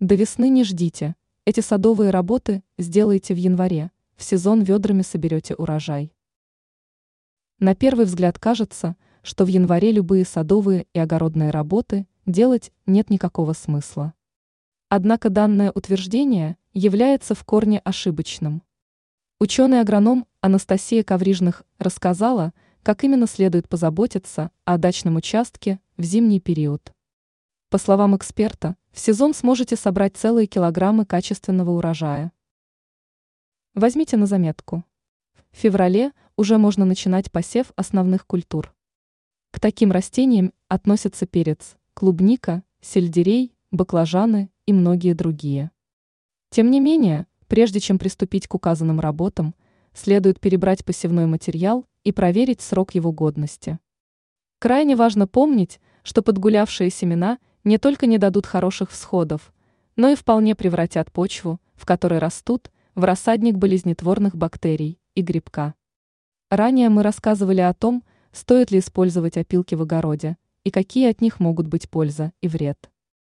До весны не ждите. Эти садовые работы сделайте в январе. В сезон ведрами соберете урожай. На первый взгляд кажется, что в январе любые садовые и огородные работы делать нет никакого смысла. Однако данное утверждение является в корне ошибочным. Ученый-агроном Анастасия Коврижных рассказала, как именно следует позаботиться о дачном участке в зимний период. По словам эксперта, в сезон сможете собрать целые килограммы качественного урожая. Возьмите на заметку. В феврале уже можно начинать посев основных культур. К таким растениям относятся перец, клубника, сельдерей, баклажаны и многие другие. Тем не менее, прежде чем приступить к указанным работам, следует перебрать посевной материал и проверить срок его годности. Крайне важно помнить, что подгулявшие семена не только не дадут хороших всходов, но и вполне превратят почву, в которой растут, в рассадник болезнетворных бактерий и грибка. Ранее мы рассказывали о том, стоит ли использовать опилки в огороде и какие от них могут быть польза и вред.